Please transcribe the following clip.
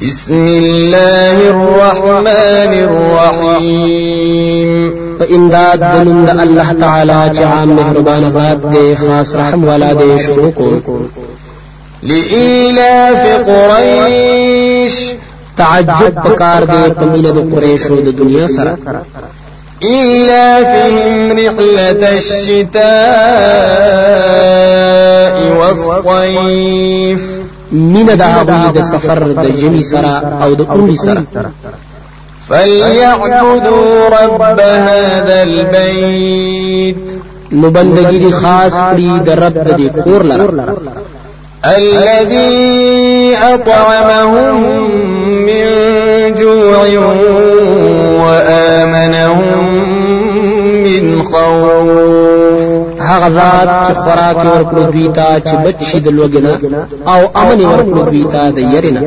بسم الله الرحمن الرحيم. فإمداد دنم دا الله تعالى چې عام مهربان ذات دي خاص رحم والا دي شروع کو لإيلاف قريش. تعجب پکار دي پمینه د قریشو د دنیا سره إيلافهم رحلة الشتاء والصيف. مینه د هغوی د سفر د جمی سره أو د اوړي سره فليعبدوا رب هذا البيت. نو بندگی دی خاص کړي د رب د دې کور لره. الذي أطعمهم من جوع وآمنهم من خوف. ذات چې خوراک ورکړو دوی ته چې بچ شي د لوګنه او امن ورکړو دوی ته د يرنه